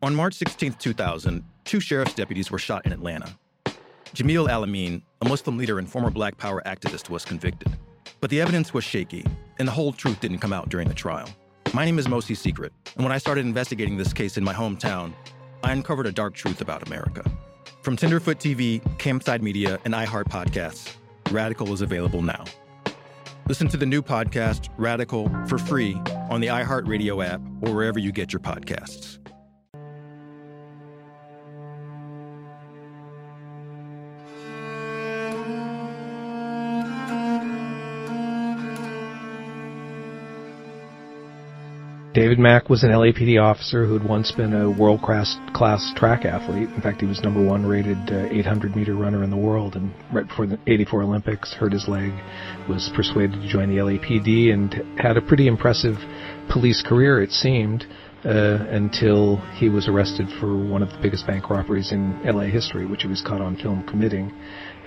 On March 16, 2000, two sheriff's deputies were shot in Atlanta. Jamil Al-Amin, a Muslim leader and former Black Power activist, was convicted. But the evidence was shaky, and the whole truth didn't come out during the trial. My name is Mosi Secret, and when I started investigating this case in my hometown, I uncovered a dark truth about America. From Tenderfoot TV, Campside Media, and iHeart Podcasts, Radical is available now. Listen to the new podcast, Radical, for free on the iHeartRadio app or wherever you get your podcasts. David Mack was an LAPD officer who had once been a world class class track athlete. In fact, he was number one rated uh, 800 meter runner in the world. And right before the 84 Olympics, hurt his leg, was persuaded to join the LAPD, and had a pretty impressive police career, it seemed, uh, until he was arrested for one of the biggest bank robberies in LA history, which he was caught on film committing.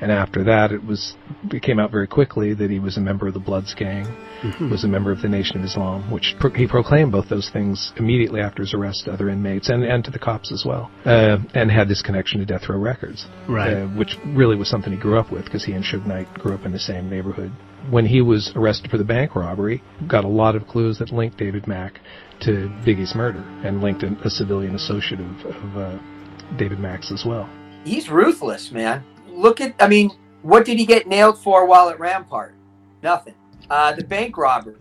And after that, it was it came out very quickly that he was a member of the Bloods gang, mm-hmm. was a member of the Nation of Islam, which pro- he proclaimed both those things immediately after his arrest to other inmates and, and to the cops as well, uh, and had this connection to Death Row Records, right? Uh, which really was something he grew up with because he and Suge Knight grew up in the same neighborhood. When he was arrested for the bank robbery, got a lot of clues that linked David Mack to Biggie's murder and linked a, a civilian associate of, of uh, David Mack's as well. He's ruthless, man look at, I mean, what did he get nailed for while at Rampart? Nothing. Uh, the bank robbery.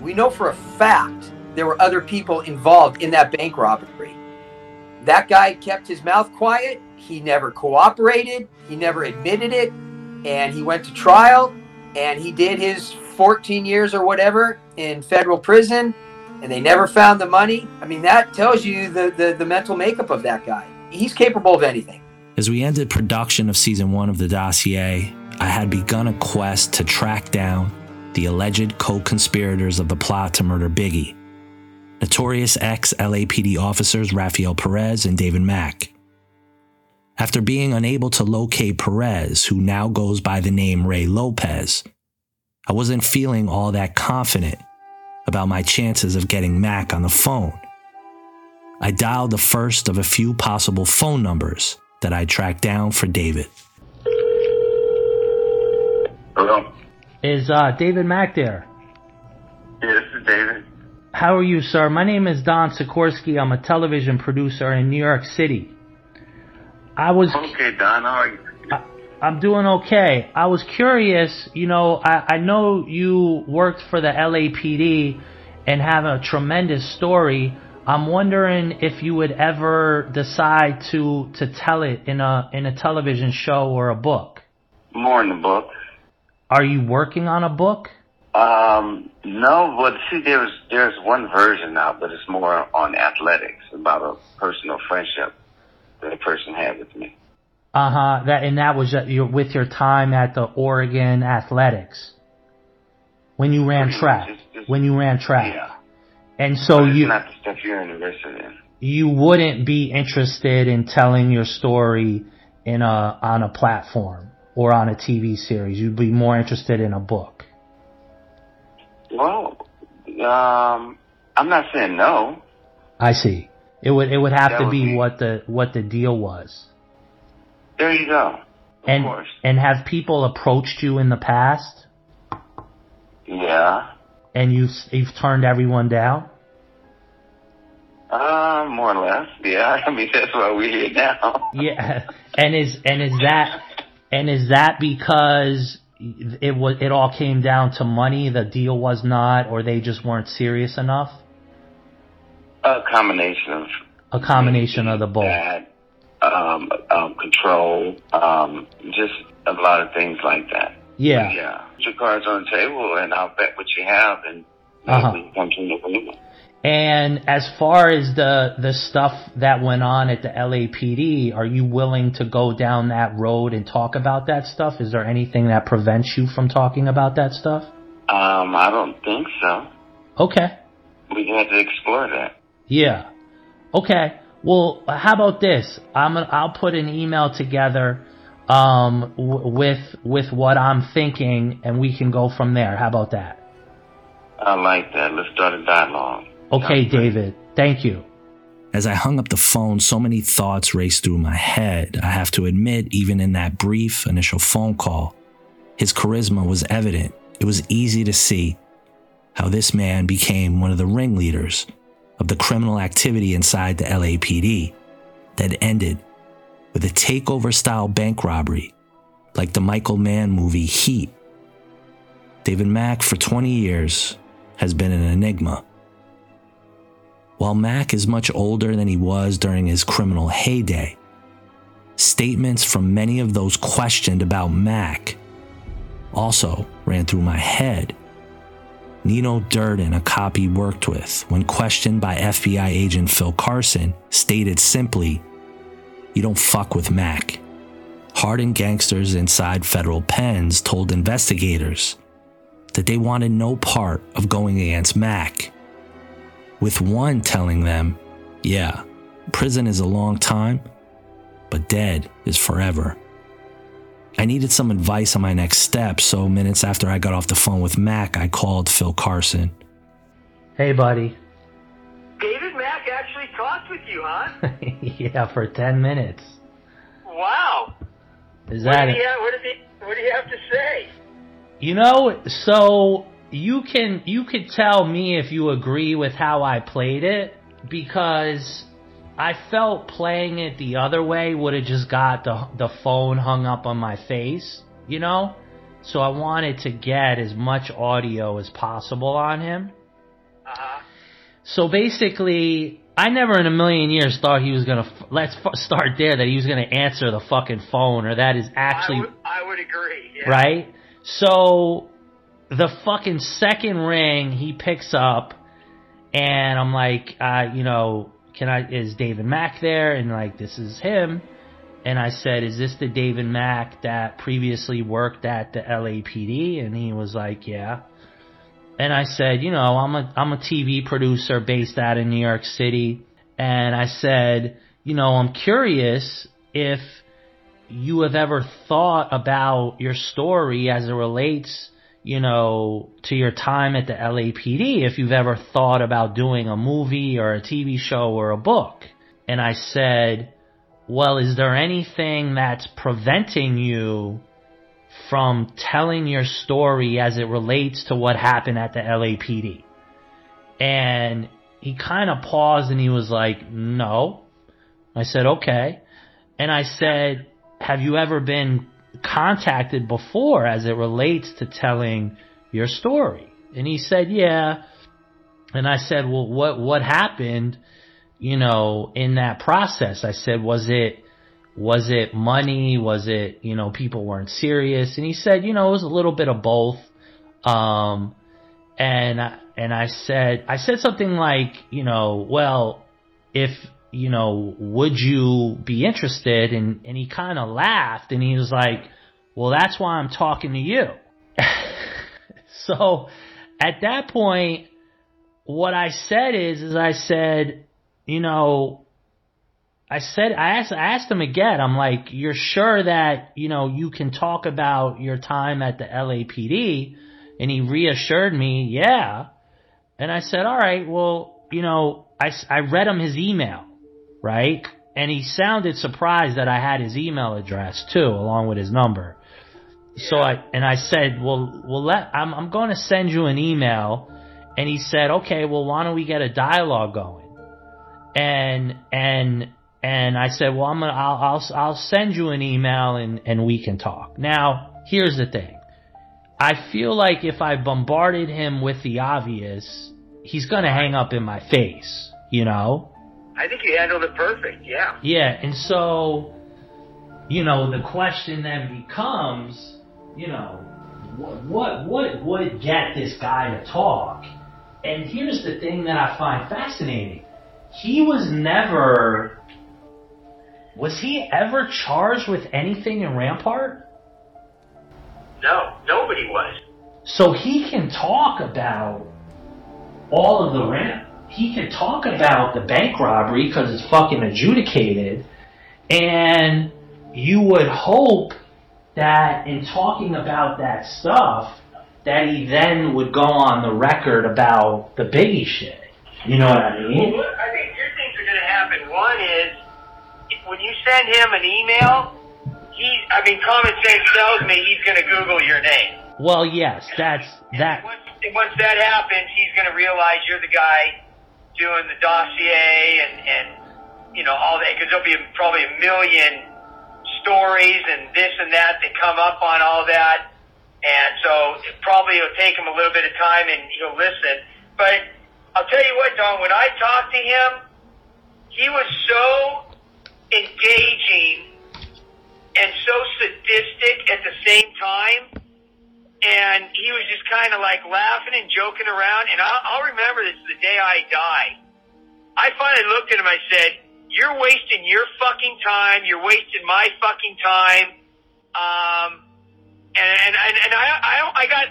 We know for a fact there were other people involved in that bank robbery. That guy kept his mouth quiet. He never cooperated. He never admitted it. And he went to trial and he did his 14 years or whatever in federal prison and they never found the money. I mean, that tells you the, the, the mental makeup of that guy. He's capable of anything. As we ended production of season one of the dossier, I had begun a quest to track down the alleged co conspirators of the plot to murder Biggie, notorious ex LAPD officers Rafael Perez and David Mack. After being unable to locate Perez, who now goes by the name Ray Lopez, I wasn't feeling all that confident about my chances of getting Mack on the phone. I dialed the first of a few possible phone numbers that I tracked down for David. Hello? Is uh, David Mack there? Yeah, this is David. How are you, sir? My name is Don Sikorski. I'm a television producer in New York City. I was okay, Don. How are you? I, am doing okay. I was curious. You know, I, I know you worked for the LAPD and have a tremendous story. I'm wondering if you would ever decide to to tell it in a in a television show or a book. More in the book. Are you working on a book? Um, no, but see, there's there's one version now, but it's more on athletics about a personal friendship that a person had with me. Uh huh. That and that was your, with your time at the Oregon Athletics when you ran track. When you ran track. Yeah. And so you not the stuff you're interested in. You wouldn't be interested in telling your story in a on a platform or on a TV series. You'd be more interested in a book. Well, um, I'm not saying no. I see. It would it would have that to would be, be what the what the deal was. There you go. Of and course. and have people approached you in the past? Yeah. And you've you've turned everyone down? Uh, more or less. Yeah. I mean that's why we're here now. yeah. And is and is that and is that because it was it all came down to money, the deal was not, or they just weren't serious enough? A combination of a combination of the both. Bad, um, um, control, um, just a lot of things like that. Yeah. But yeah. Put your cards on the table and I'll bet what you have and Uh-huh. we come to an agreement. And as far as the the stuff that went on at the LAPD, are you willing to go down that road and talk about that stuff? Is there anything that prevents you from talking about that stuff? Um, I don't think so. Okay. We have to explore that. Yeah. Okay. Well, how about this? I'm I'll put an email together um, w- with with what I'm thinking, and we can go from there. How about that? I like that. Let's start a dialogue. Okay, David. Thank you. As I hung up the phone, so many thoughts raced through my head. I have to admit, even in that brief initial phone call, his charisma was evident. It was easy to see how this man became one of the ringleaders of the criminal activity inside the LAPD that ended with a takeover style bank robbery like the Michael Mann movie Heat. David Mack, for 20 years, has been an enigma. While Mack is much older than he was during his criminal heyday, statements from many of those questioned about Mack also ran through my head. Nino Durden, a cop he worked with, when questioned by FBI agent Phil Carson, stated simply, You don't fuck with Mack. Hardened gangsters inside federal pens told investigators that they wanted no part of going against Mack. with one telling them, Yeah, prison is a long time, but dead is forever. I needed some advice on my next step, so minutes after I got off the phone with Mack, I called Phil Carson. Hey, buddy. Talked with you, huh? yeah, for 10 minutes. Wow. Is What that did, it? he have, what, did he, what did he have to say? You know, so you can you could tell me if you agree with how I played it because I felt playing it the other way would have just got the the phone hung up on my face, you know? So I wanted to get as much audio as possible on him. Uh-huh. So basically, I never in a million years thought he was gonna. F- let's f- start there. That he was gonna answer the fucking phone, or that is actually I would, I would agree. Yeah. right? So the fucking second ring he picks up, and I'm like, uh, you know, can I? Is David Mack there? And like, this is him. And I said, is this the David Mack that previously worked at the LAPD? And he was like, yeah. And I said, you know, I'm a I'm a TV producer based out in New York City, and I said, you know, I'm curious if you have ever thought about your story as it relates, you know, to your time at the LAPD, if you've ever thought about doing a movie or a TV show or a book. And I said, well, is there anything that's preventing you from telling your story as it relates to what happened at the LAPD? And he kind of paused and he was like, no. I said, okay. And I said, have you ever been contacted before as it relates to telling your story? And he said, yeah. And I said, well, what, what happened, you know, in that process? I said, was it, was it money? Was it, you know, people weren't serious? And he said, you know, it was a little bit of both. Um, and, I- and I said, I said something like, you know, well, if, you know, would you be interested? And, and he kind of laughed and he was like, well, that's why I'm talking to you. so at that point, what I said is, is I said, you know, I said, I asked, I asked him again, I'm like, you're sure that, you know, you can talk about your time at the LAPD? And he reassured me, yeah. And I said, all right, well, you know, I, I read him his email, right? And he sounded surprised that I had his email address too, along with his number. So I, and I said, well, well, let, I'm, I'm going to send you an email. And he said, okay, well, why don't we get a dialogue going? And, and, and I said, well, I'm gonna, I'll, I'll, I'll send you an email and, and we can talk. Now, here's the thing. I feel like if I bombarded him with the obvious, he's gonna hang up in my face, you know? I think you handled it perfect. Yeah. Yeah, and so, you know, the question then becomes, you know, what what what would get this guy to talk? And here's the thing that I find fascinating: he was never, was he ever charged with anything in Rampart? No, nobody was. So he can talk about all of the ramp. He can talk about the bank robbery because it's fucking adjudicated. And you would hope that in talking about that stuff, that he then would go on the record about the Biggie shit. You know what I mean? Well, I think your things are going to happen One is when you send him an email, he, I mean, common sense tells me he's going to Google your name. Well, yes, that's that. Once, once that happens, he's going to realize you're the guy doing the dossier and, and you know, all that, because there'll be probably a million stories and this and that that come up on all that. And so it probably it'll take him a little bit of time and he'll listen. But I'll tell you what, Don, when I talked to him, he was so engaging and so sadistic at the same time and he was just kind of like laughing and joking around. And I'll, I'll remember this the day I die. I finally looked at him. I said, "You're wasting your fucking time. You're wasting my fucking time." Um, and and and, and I, I I got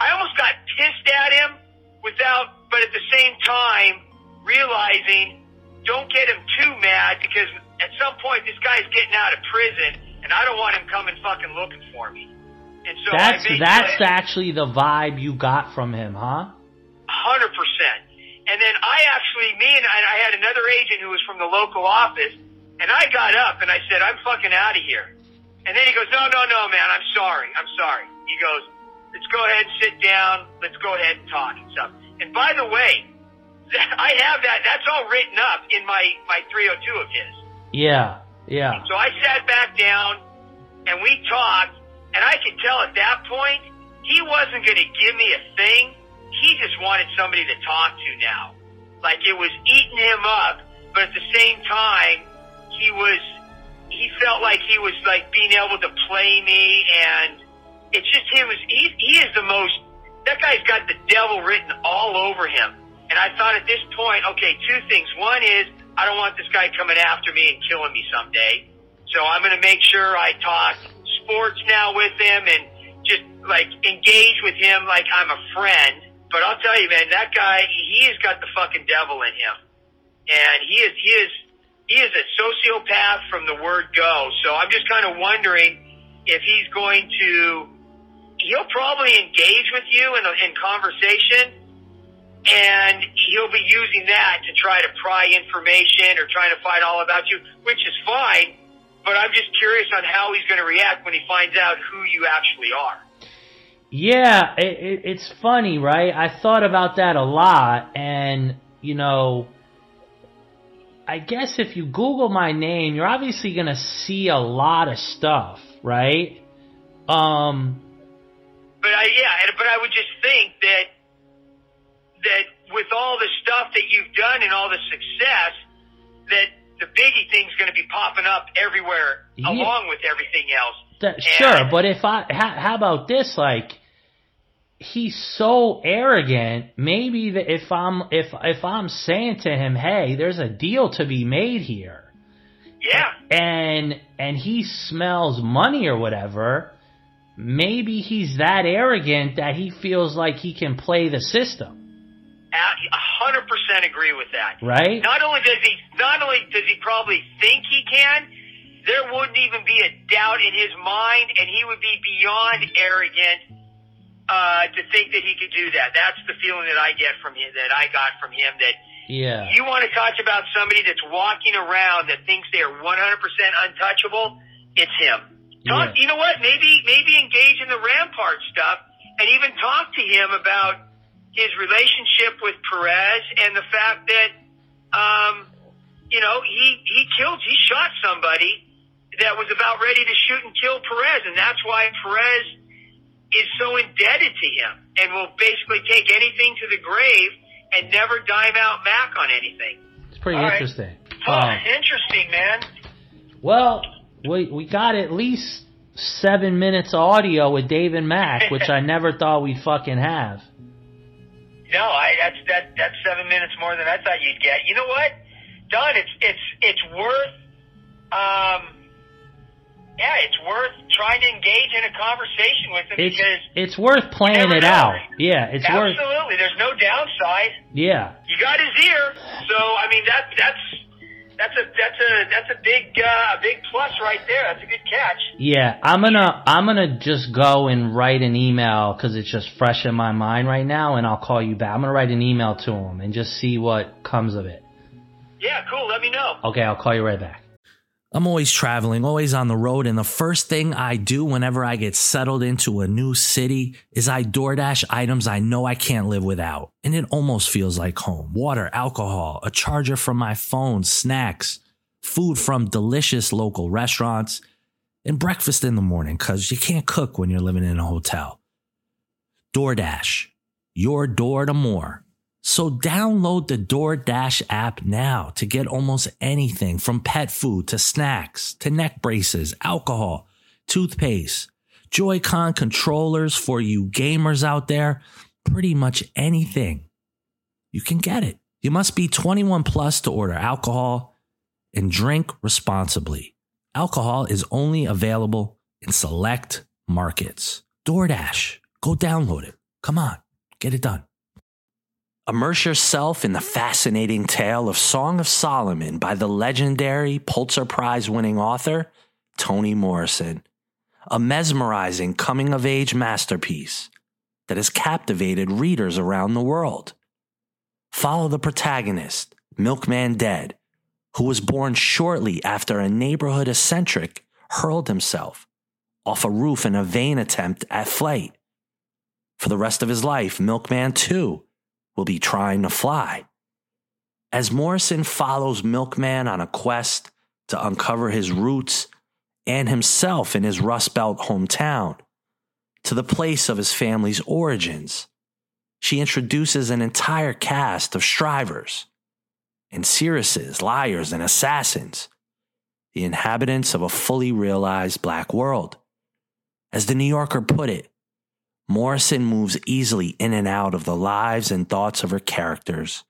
I almost got pissed at him without, but at the same time realizing, don't get him too mad because at some point this guy's getting out of prison, and I don't want him coming fucking looking for me. And so That's I that's actually the vibe you got from him, huh? Hundred percent. And then I actually, me and I had another agent who was from the local office, and I got up and I said, "I'm fucking out of here." And then he goes, "No, no, no, man, I'm sorry, I'm sorry." He goes, "Let's go ahead and sit down. Let's go ahead and talk and stuff." And by the way, I have that. That's all written up in my my 302 of his. Yeah, yeah. So I sat back down and we talked, and I could tell at that point he wasn't going to give me a thing. He just wanted somebody to talk to now. Like it was eating him up, but at the same time, he was, he felt like he was like being able to play me and it's just him was, he, he is the most, that guy's got the devil written all over him. And I thought at this point, okay, two things. One is I don't want this guy coming after me and killing me someday. So I'm going to make sure I talk sports now with him and just like engage with him like I'm a friend. But I'll tell you, man, that guy, he has got the fucking devil in him. And he is, he is, he is a sociopath from the word go. So I'm just kind of wondering if he's going to, he'll probably engage with you in, in conversation and he'll be using that to try to pry information or trying to find all about you, which is fine. But I'm just curious on how he's going to react when he finds out who you actually are. Yeah, it, it, it's funny, right? I thought about that a lot, and you know, I guess if you Google my name, you're obviously gonna see a lot of stuff, right? Um, But I, yeah, but I would just think that that with all the stuff that you've done and all the success, that the biggie thing's going to be popping up everywhere Yeah. along with everything else. that, sure, but if I, how, how about this? Like, he's so arrogant. Maybe that if I'm if if I'm saying to him, "Hey, there's a deal to be made here," Yeah, and and he smells money or whatever, maybe he's that arrogant that he feels like he can play the system, hundred percent agree with that. right? Not only does he, not only does he probably think he can, there wouldn't even be a doubt in his mind, and he would be beyond arrogant uh, to think that he could do that. That's the feeling that I get from him, that I got from him. That Yeah. you want to talk about somebody that's walking around that thinks they are 100% untouchable, it's him. Talk, Yeah. You know what? Maybe maybe engage in the Rampart stuff and even talk to him about his relationship with Perez and the fact that, um, you know, he he killed, he shot somebody that was about ready to shoot and kill Perez, and that's why Perez is so indebted to him and will basically take anything to the grave and never dime out Mack on anything. It's pretty All right. interesting. Oh, Um, interesting, man. Well, we we got at least seven minutes of audio with Dave and Mack, which I never thought we'd fucking have. No, I that's that that's seven minutes more than I thought you'd get. You know what, Don? It's it's it's worth. Um, yeah, it's worth trying to engage in a conversation with him It's because it's worth playing it out. Yeah, it's worth. absolutely, there's no downside. Yeah, You got his ear, so I mean that that's that's a that's a that's a big uh, a big plus right there. That's a good catch. yeah. I'm gonna I'm gonna just go and write an email because it's just fresh in my mind right now, and I'll call you back. I'm gonna write an email to him and just see what comes of it. Yeah, cool. Let me know. Okay, I'll call you right back. I'm always traveling, always on the road, and the first thing I do whenever I get settled into a new city is I DoorDash items I know I can't live without. And it almost feels like home. Water, alcohol, a charger from my phone, snacks, food from delicious local restaurants, and breakfast in the morning because you can't cook when you're living in a hotel. DoorDash, your door to more. So download the DoorDash app now to get almost anything from pet food to snacks to neck braces, alcohol, toothpaste, Joy-Con controllers for you gamers out there, pretty much anything. You can get it. You must be 21 plus to order alcohol and drink responsibly. Alcohol is only available in select markets. DoorDash, go download it. Come on, get it done. Immerse yourself in the fascinating tale of Song of Solomon by the legendary Pulitzer Prize winning author Toni Morrison, a mesmerizing coming of age masterpiece that has captivated readers around the world. Follow the protagonist, Milkman Dead, who was born shortly after a neighborhood eccentric hurled himself off a roof in a vain attempt at flight. For the rest of his life, Milkman, too, will be trying to fly. As Morrison follows Milkman on a quest to uncover his roots and himself in his Rust Belt hometown to the place of his family's origins, she introduces an entire cast of strivers and seeresses, liars, and assassins, the inhabitants of a fully realized black world. As the New Yorker put it, Morrison moves easily in and out of the lives and thoughts of her characters,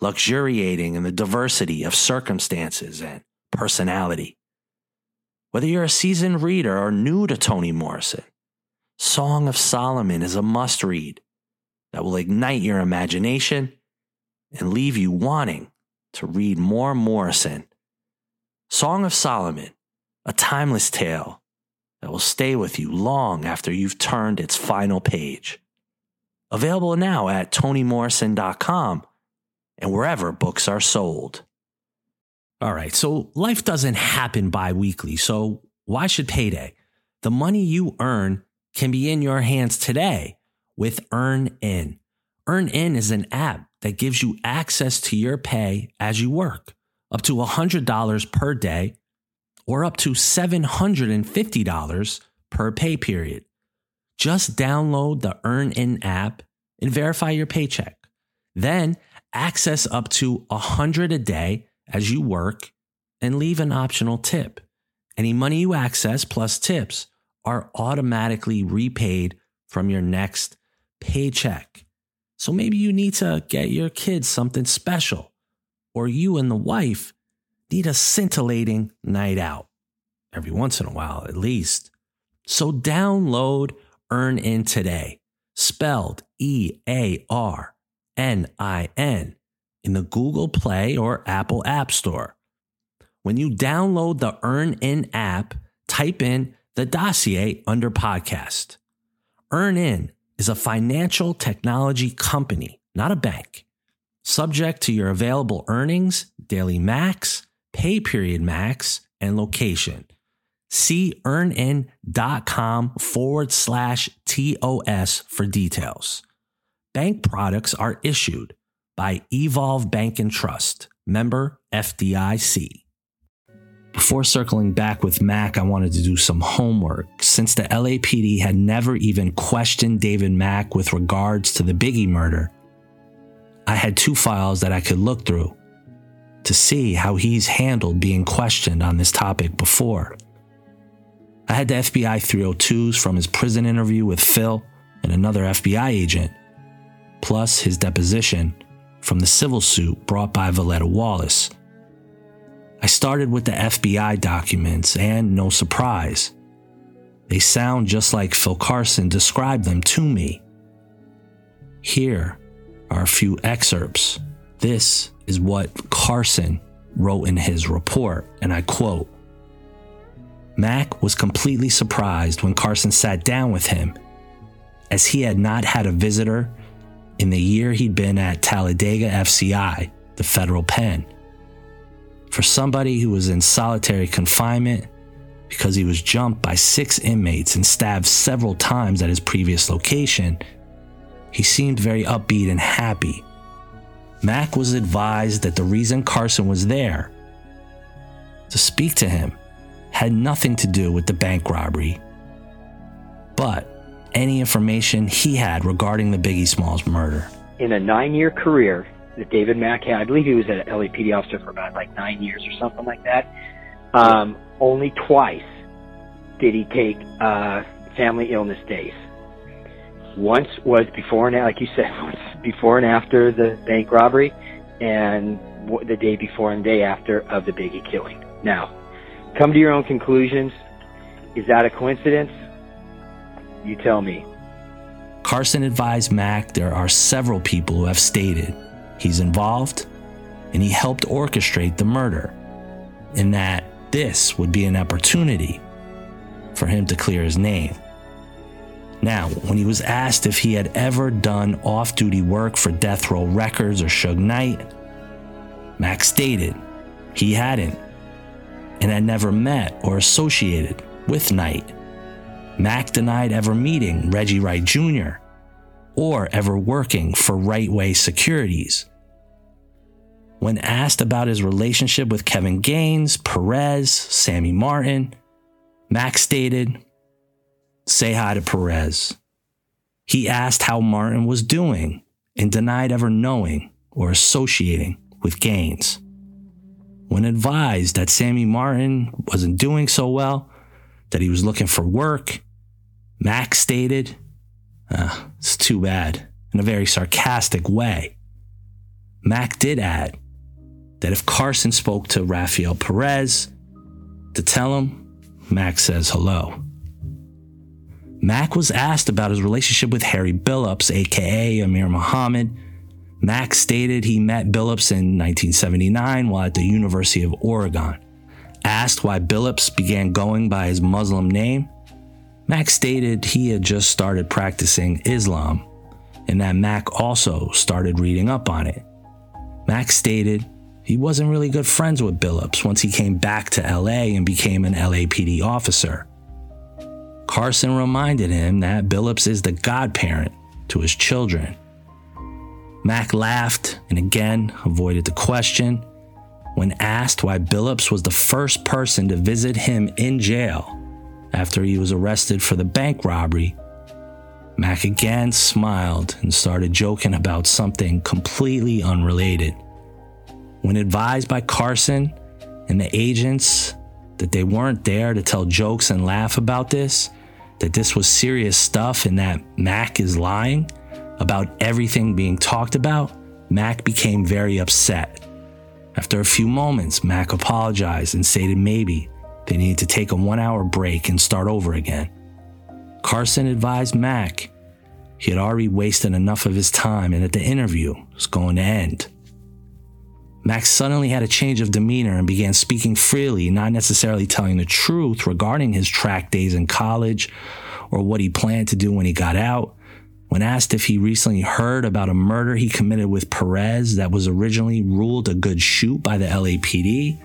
luxuriating in the diversity of circumstances and personality. Whether you're a seasoned reader or new to Toni Morrison, Song of Solomon is a must read that will ignite your imagination and leave you wanting to read more Morrison. Song of Solomon, a timeless tale that will stay with you long after you've turned its final page. Available now at tonymorrison.com and wherever books are sold. All right, so life doesn't happen bi weekly, so why should payday? The money you earn can be in your hands today with EarnIn. EarnIn is an app that gives you access to your pay as you work, up to $100 per day or up to $750 per pay period. Just download the EarnIn app and verify your paycheck. Then access up to 100 a day as you work and leave an optional tip. Any money you access plus tips are automatically repaid from your next paycheck. So maybe you need to get your kids something special, or you and the wife need a scintillating night out. Every once in a while, at least. So download EarnIn today, spelled E A R N I N, in the Google Play or Apple App Store. When you download the EarnIn app, type in the dossier under podcast. EarnIn is a financial technology company, not a bank. Subject to your available earnings, daily max, pay period max, and location. See earnin.com forward slash TOS for details. Bank products are issued by Evolve Bank and Trust, member FDIC. Before circling back with Mack, I wanted to do some homework. Since the LAPD had never even questioned David Mack with regards to the Biggie murder, I had two files that I could look through to see how he's handled being questioned on this topic before. I had the FBI 302s from his prison interview with Phil and another FBI agent, plus his deposition from the civil suit brought by Voletta Wallace. I started with the FBI documents, and no surprise, they sound just like Phil Carson described them to me. Here are a few excerpts. This is what Carson wrote in his report, and I quote Mack was completely surprised when Carson sat down with him, as he had not had a visitor in the year he'd been at Talladega FCI, the federal pen. For somebody who was in solitary confinement because he was jumped by six inmates and stabbed several times at his previous location, he seemed very upbeat and happy. Mack was advised that the reason Carson was there to speak to him had nothing to do with the bank robbery, but any information he had regarding the Biggie Smalls murder. In a nine year career that David Mack had, I believe he was an LAPD officer for about like nine years or something like that. Um, only twice did he take uh, family illness days. Once was before and like you said, once before and after the bank robbery, and the day before and day after of the Biggie killing. Now, come to your own conclusions. Is that a coincidence? You tell me. Carson advised Mack there are several people who have stated he's involved and he helped orchestrate the murder, and that this would be an opportunity for him to clear his name. Now, when he was asked if he had ever done off duty work for Death Row Records or Suge Knight, Mack stated he hadn't and had never met or associated with Knight. Mack denied ever meeting Reggie Wright Jr. or ever working for Right Way Securities. When asked about his relationship with Kevin Gaines, Perez, Sammy Martin, Mack stated, Say hi to Perez. He asked how Martin was doing and denied ever knowing or associating with Gaines. When advised that Sammy Martin wasn't doing so well, that he was looking for work, Mack stated, uh, It's too bad, in a very sarcastic way. Mack did add that if Carson spoke to Rafael Perez to tell him, Mack says hello. Mack was asked about his relationship with Harry Billups, aka Amir Muhammad. Mack stated he met Billups in 1979 while at the University of Oregon. Asked why Billups began going by his Muslim name, Mack stated he had just started practicing Islam and that Mack also started reading up on it. Mack stated he wasn't really good friends with Billups once he came back to LA and became an LAPD officer. Carson reminded him that Billups is the godparent to his children. Mack laughed and again avoided the question. When asked why Billups was the first person to visit him in jail after he was arrested for the bank robbery, Mack again smiled and started joking about something completely unrelated. When advised by Carson and the agents that they weren't there to tell jokes and laugh about this, that this was serious stuff and that Mack is lying about everything being talked about, Mack became very upset. After a few moments, Mack apologized and stated maybe they needed to take a one hour break and start over again. Carson advised Mack he had already wasted enough of his time and that the interview was going to end. Mack suddenly had a change of demeanor and began speaking freely, not necessarily telling the truth regarding his track days in college or what he planned to do when he got out. When asked if he recently heard about a murder he committed with Perez that was originally ruled a good shoot by the LAPD,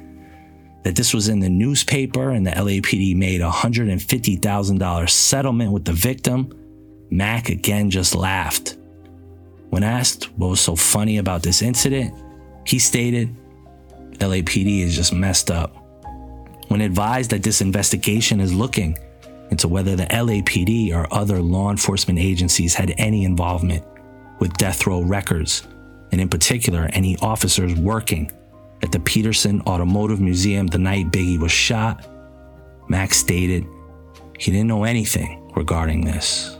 that this was in the newspaper and the LAPD made a $150,000 settlement with the victim, Mack again just laughed. When asked what was so funny about this incident, he stated, LAPD is just messed up. When advised that this investigation is looking into whether the LAPD or other law enforcement agencies had any involvement with death row records, and in particular, any officers working at the Petersen Automotive Museum the night Biggie was shot, Max stated he didn't know anything regarding this.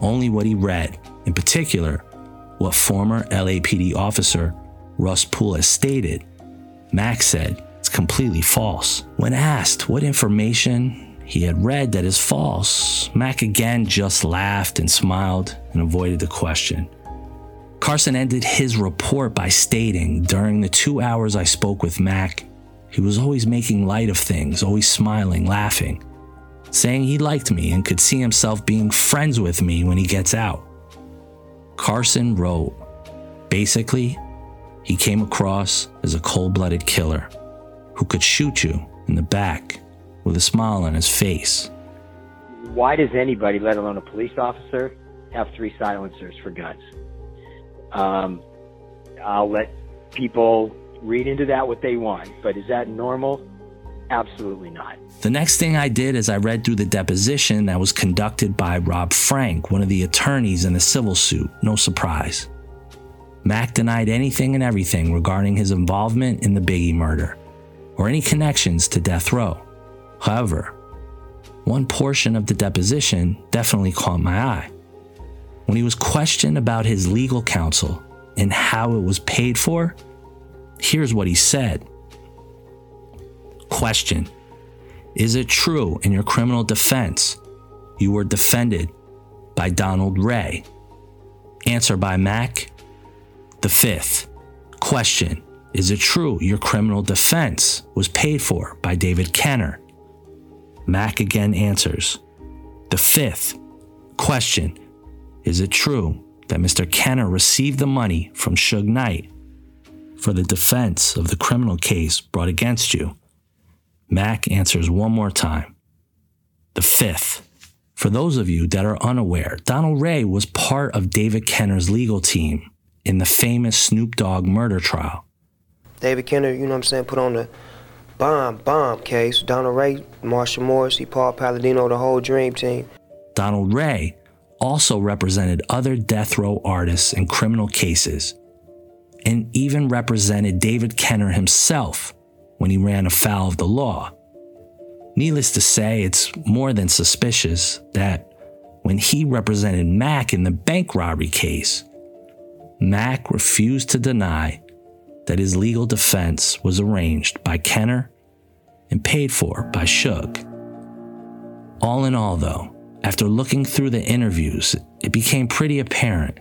Only what he read, in particular, what former LAPD officer Russ Poole has stated. Max said it's completely false. When asked what information he had read that is false, Mack again just laughed and smiled and avoided the question. Carson ended his report by stating during the two hours I spoke with Mack, he was always making light of things, always smiling, laughing, saying he liked me and could see himself being friends with me when he gets out. Carson wrote, basically, he came across as a cold blooded killer, who could shoot you in the back with a smile on his face. Why does anybody, let alone a police officer, have three silencers for guns? Um, I'll let people read into that what they want, but is that normal? Absolutely not. The next thing I did is I read through the deposition that was conducted by Rob Frank, one of the attorneys in the civil suit. No surprise. Mack denied anything and everything regarding his involvement in the Biggie murder or any connections to death row. However, one portion of the deposition definitely caught my eye. When he was questioned about his legal counsel and how it was paid for, here's what he said. Question Is it true in your criminal defense you were defended by Donald Ray? Answer by Mack. The fifth. Question Is it true your criminal defense was paid for by David Kenner? Mack again answers. The fifth. Question Is it true that Mr. Kenner received the money from Suge Knight for the defense of the criminal case brought against you? Mack answers one more time. The fifth. For those of you that are unaware, Donald Ray was part of David Kenner's legal team in the famous Snoop Dogg murder trial. David Kenner, you know what I'm saying, put on the bomb, bomb case. Donald Ray, Marshall Morrissey, Paul Palladino, the whole dream team. Donald Ray also represented other death row artists in criminal cases and even represented David Kenner himself when he ran afoul of the law. Needless to say, it's more than suspicious that when he represented Mack in the bank robbery case, Mack refused to deny that his legal defense was arranged by Kenner and paid for by Suge. All in all, though, after looking through the interviews, it became pretty apparent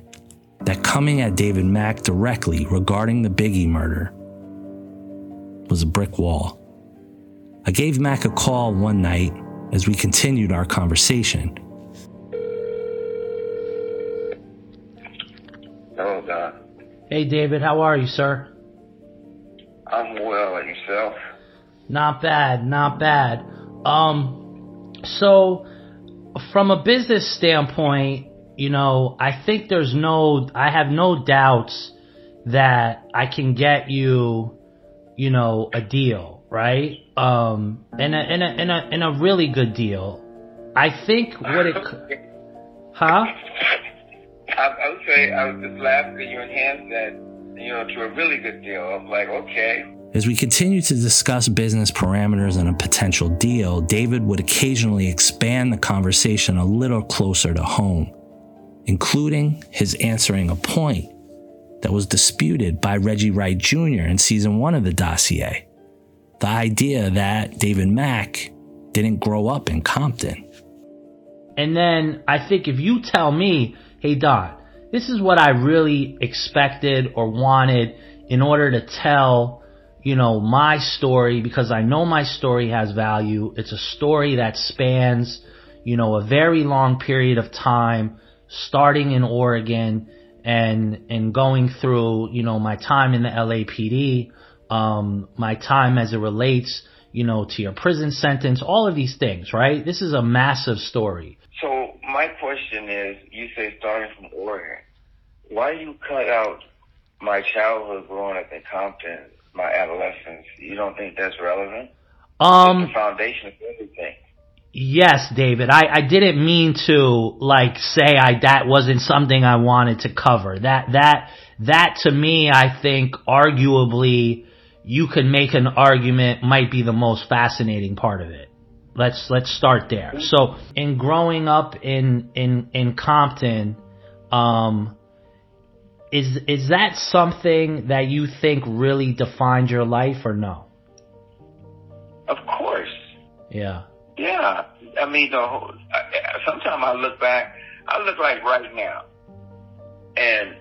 that coming at David Mack directly regarding the Biggie murder was a brick wall. I gave Mack a call one night as we continued our conversation. Hey, David, how are you, sir? I'm well, and yourself? Not bad, not bad. Um, so from a business standpoint, you know, I think there's no, I have no doubts that I can get you, you know, a deal, right? Um, and a, and a, and a, and a really good deal. I think what it, huh? I, I would say I was just laughing that you enhanced that, you know, to a really good deal. I'm like, okay. As we continued to discuss business parameters and a potential deal, David would occasionally expand the conversation a little closer to home, including his answering a point that was disputed by Reggie Wright Jr. in season one of the dossier. The idea that David Mack didn't grow up in Compton. And then I think if you tell me, hey Don, this is what I really expected or wanted in order to tell you know, my story because I know my story has value. It's a story that spans, you know, a very long period of time, starting in Oregon and, and going through, you know, my time in the LAPD, um, my time as it relates, you know, to your prison sentence, all of these things, right? This is a massive story. My question is, you say starting from Oregon, why do you cut out my childhood growing up in Compton my adolescence. You don't think that's relevant? Um, it's the foundation of everything. Yes, David. I, I didn't mean to like say I that wasn't something I wanted to cover. That that that to me I think arguably you could make an argument might be the most fascinating part of it. Let's let's start there. So in growing up in in in Compton, um, is is that something that you think really defined your life or no? Of course. Yeah. Yeah. I mean, the whole, sometimes I look back, I look like right now, and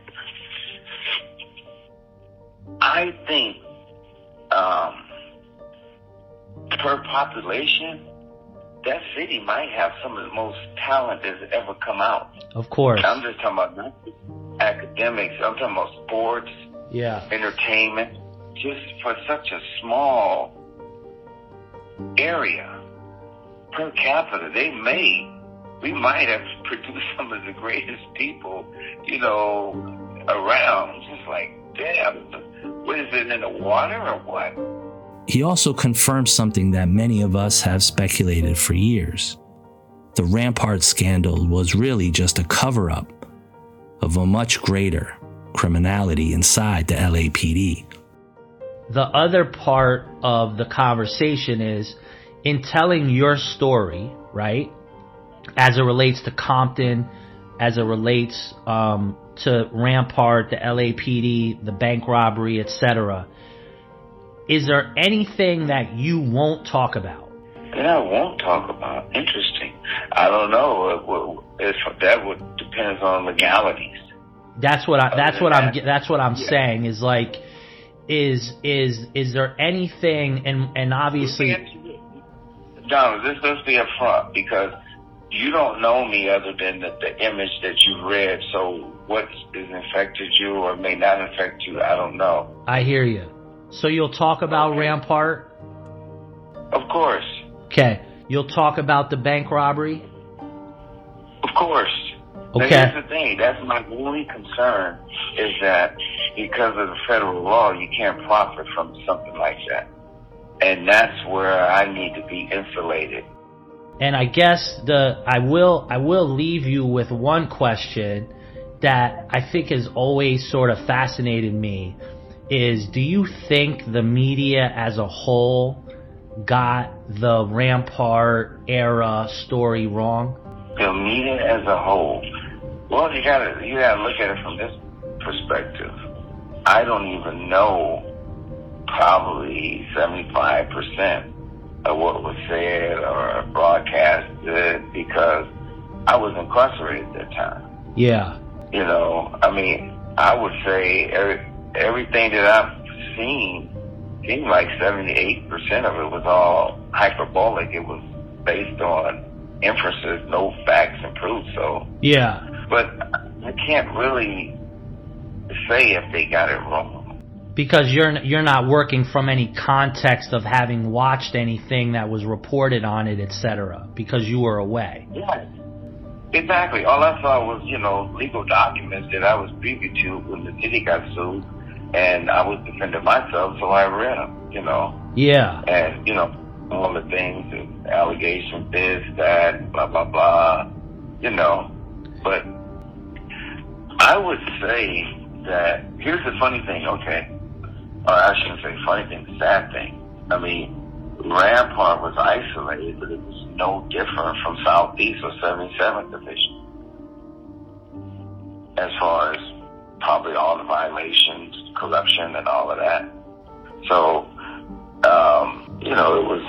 I think um, per population, that city might have some of the most talent that's ever come out. Of course. I'm just talking about academics. I'm talking about sports. Yeah. Entertainment. Just for such a small area per capita, they may, we might have produced some of the greatest people, you know, around. Just like, damn, what is it in the water or what? He also confirms something that many of us have speculated for years. The Rampart scandal was really just a cover up of a much greater criminality inside the LAPD. The other part of the conversation is in telling your story, right? As it relates to Compton, as it relates um, to Rampart, the LAPD, the bank robbery, etc. Is there anything that you won't talk about? That I won't talk about. Interesting. I don't know. If that would depends on legalities. That's what I. That's what I'm. That's what I'm yeah. saying. Is like, is is is there anything? And and obviously, John, this let's be upfront because you don't know me other than the, the image that you read. So what has infected you or may not infect you, I don't know. I hear you. So you'll talk about okay. Rampart? Of course. Okay. You'll talk about the bank robbery? Of course. Okay. Now, here's the thing. That's my only concern is that because of the federal law, you can't profit from something like that. And that's where I need to be insulated. And I guess the I will I will leave you with one question that I think has always sort of fascinated me is do you think the media as a whole got the Rampart era story wrong? The media as a whole. Well, you gotta you gotta look at it from this perspective. I don't even know probably seventy five percent of what was said or broadcasted because I was incarcerated at that time. Yeah. You know, I mean, I would say every, everything that I've seen seemed like 78% of it was all hyperbolic. It was based on inferences, no facts and proof. So, yeah. But I can't really say if they got it wrong because you're you're not working from any context of having watched anything that was reported on it, etc. Because you were away. Yeah, exactly. All I saw was you know legal documents that I was privy to when the city got sued, and I was defending myself, so I read them. You know. Yeah. And you know all the things, the allegations, this, that, blah blah blah. You know, but I would say that here's the funny thing. Okay or I shouldn't say funny thing, sad thing. I mean, Rampart was isolated, but it was no different from Southeast or 77th Division. As far as probably all the violations, corruption, and all of that. So, um, you know, it was,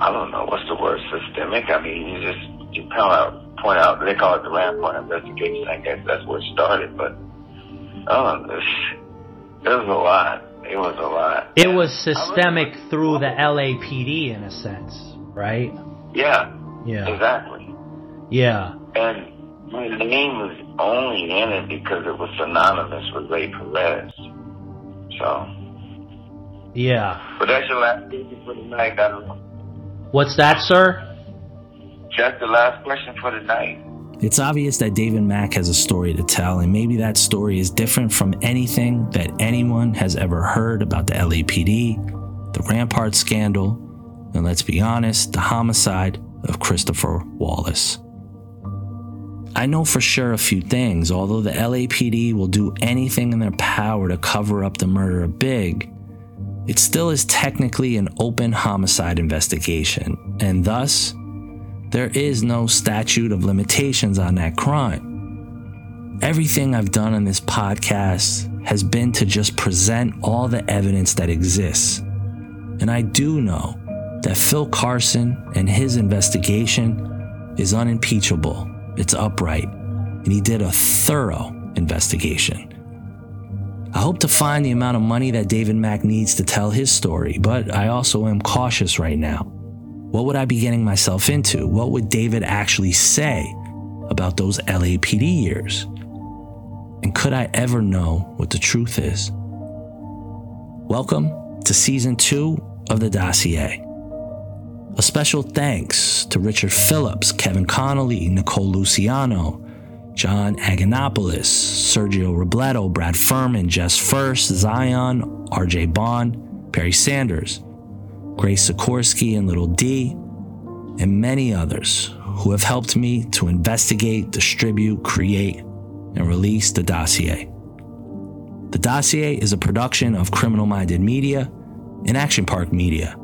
I don't know, what's the word, systemic? I mean, you just, you point out, point out, they call it the Rampart investigation. I guess that's where it started, but, oh, it was a lot. It was a lot. It was systemic through the LAPD in a sense, right? Yeah. Yeah. Exactly. Yeah. And my name was only in it because it was synonymous with Ray Perez. So. Yeah. But that's your last question for the night. I don't know. What's that, sir? Just the last question for the night. It's obvious that David Mack has a story to tell, and maybe that story is different from anything that anyone has ever heard about the LAPD, the Rampart scandal, and let's be honest, the homicide of Christopher Wallace. I know for sure a few things. Although the LAPD will do anything in their power to cover up the murder of Big, it still is technically an open homicide investigation, and thus, there is no statute of limitations on that crime. Everything I've done on this podcast has been to just present all the evidence that exists. And I do know that Phil Carson and his investigation is unimpeachable, it's upright, and he did a thorough investigation. I hope to find the amount of money that David Mack needs to tell his story, but I also am cautious right now. What would I be getting myself into? What would David actually say about those LAPD years? And could I ever know what the truth is? Welcome to season two of the dossier. A special thanks to Richard Phillips, Kevin Connolly, Nicole Luciano, John Anagnopoulos, Sergio Robledo, Brad Furman, Jess Fuerst, Zion, RJ Bond, Perry Sanders, Grace Sikorski and Little D, and many others who have helped me to investigate, distribute, create, and release the dossier. The dossier is a production of Criminal Minded Media and Action Park Media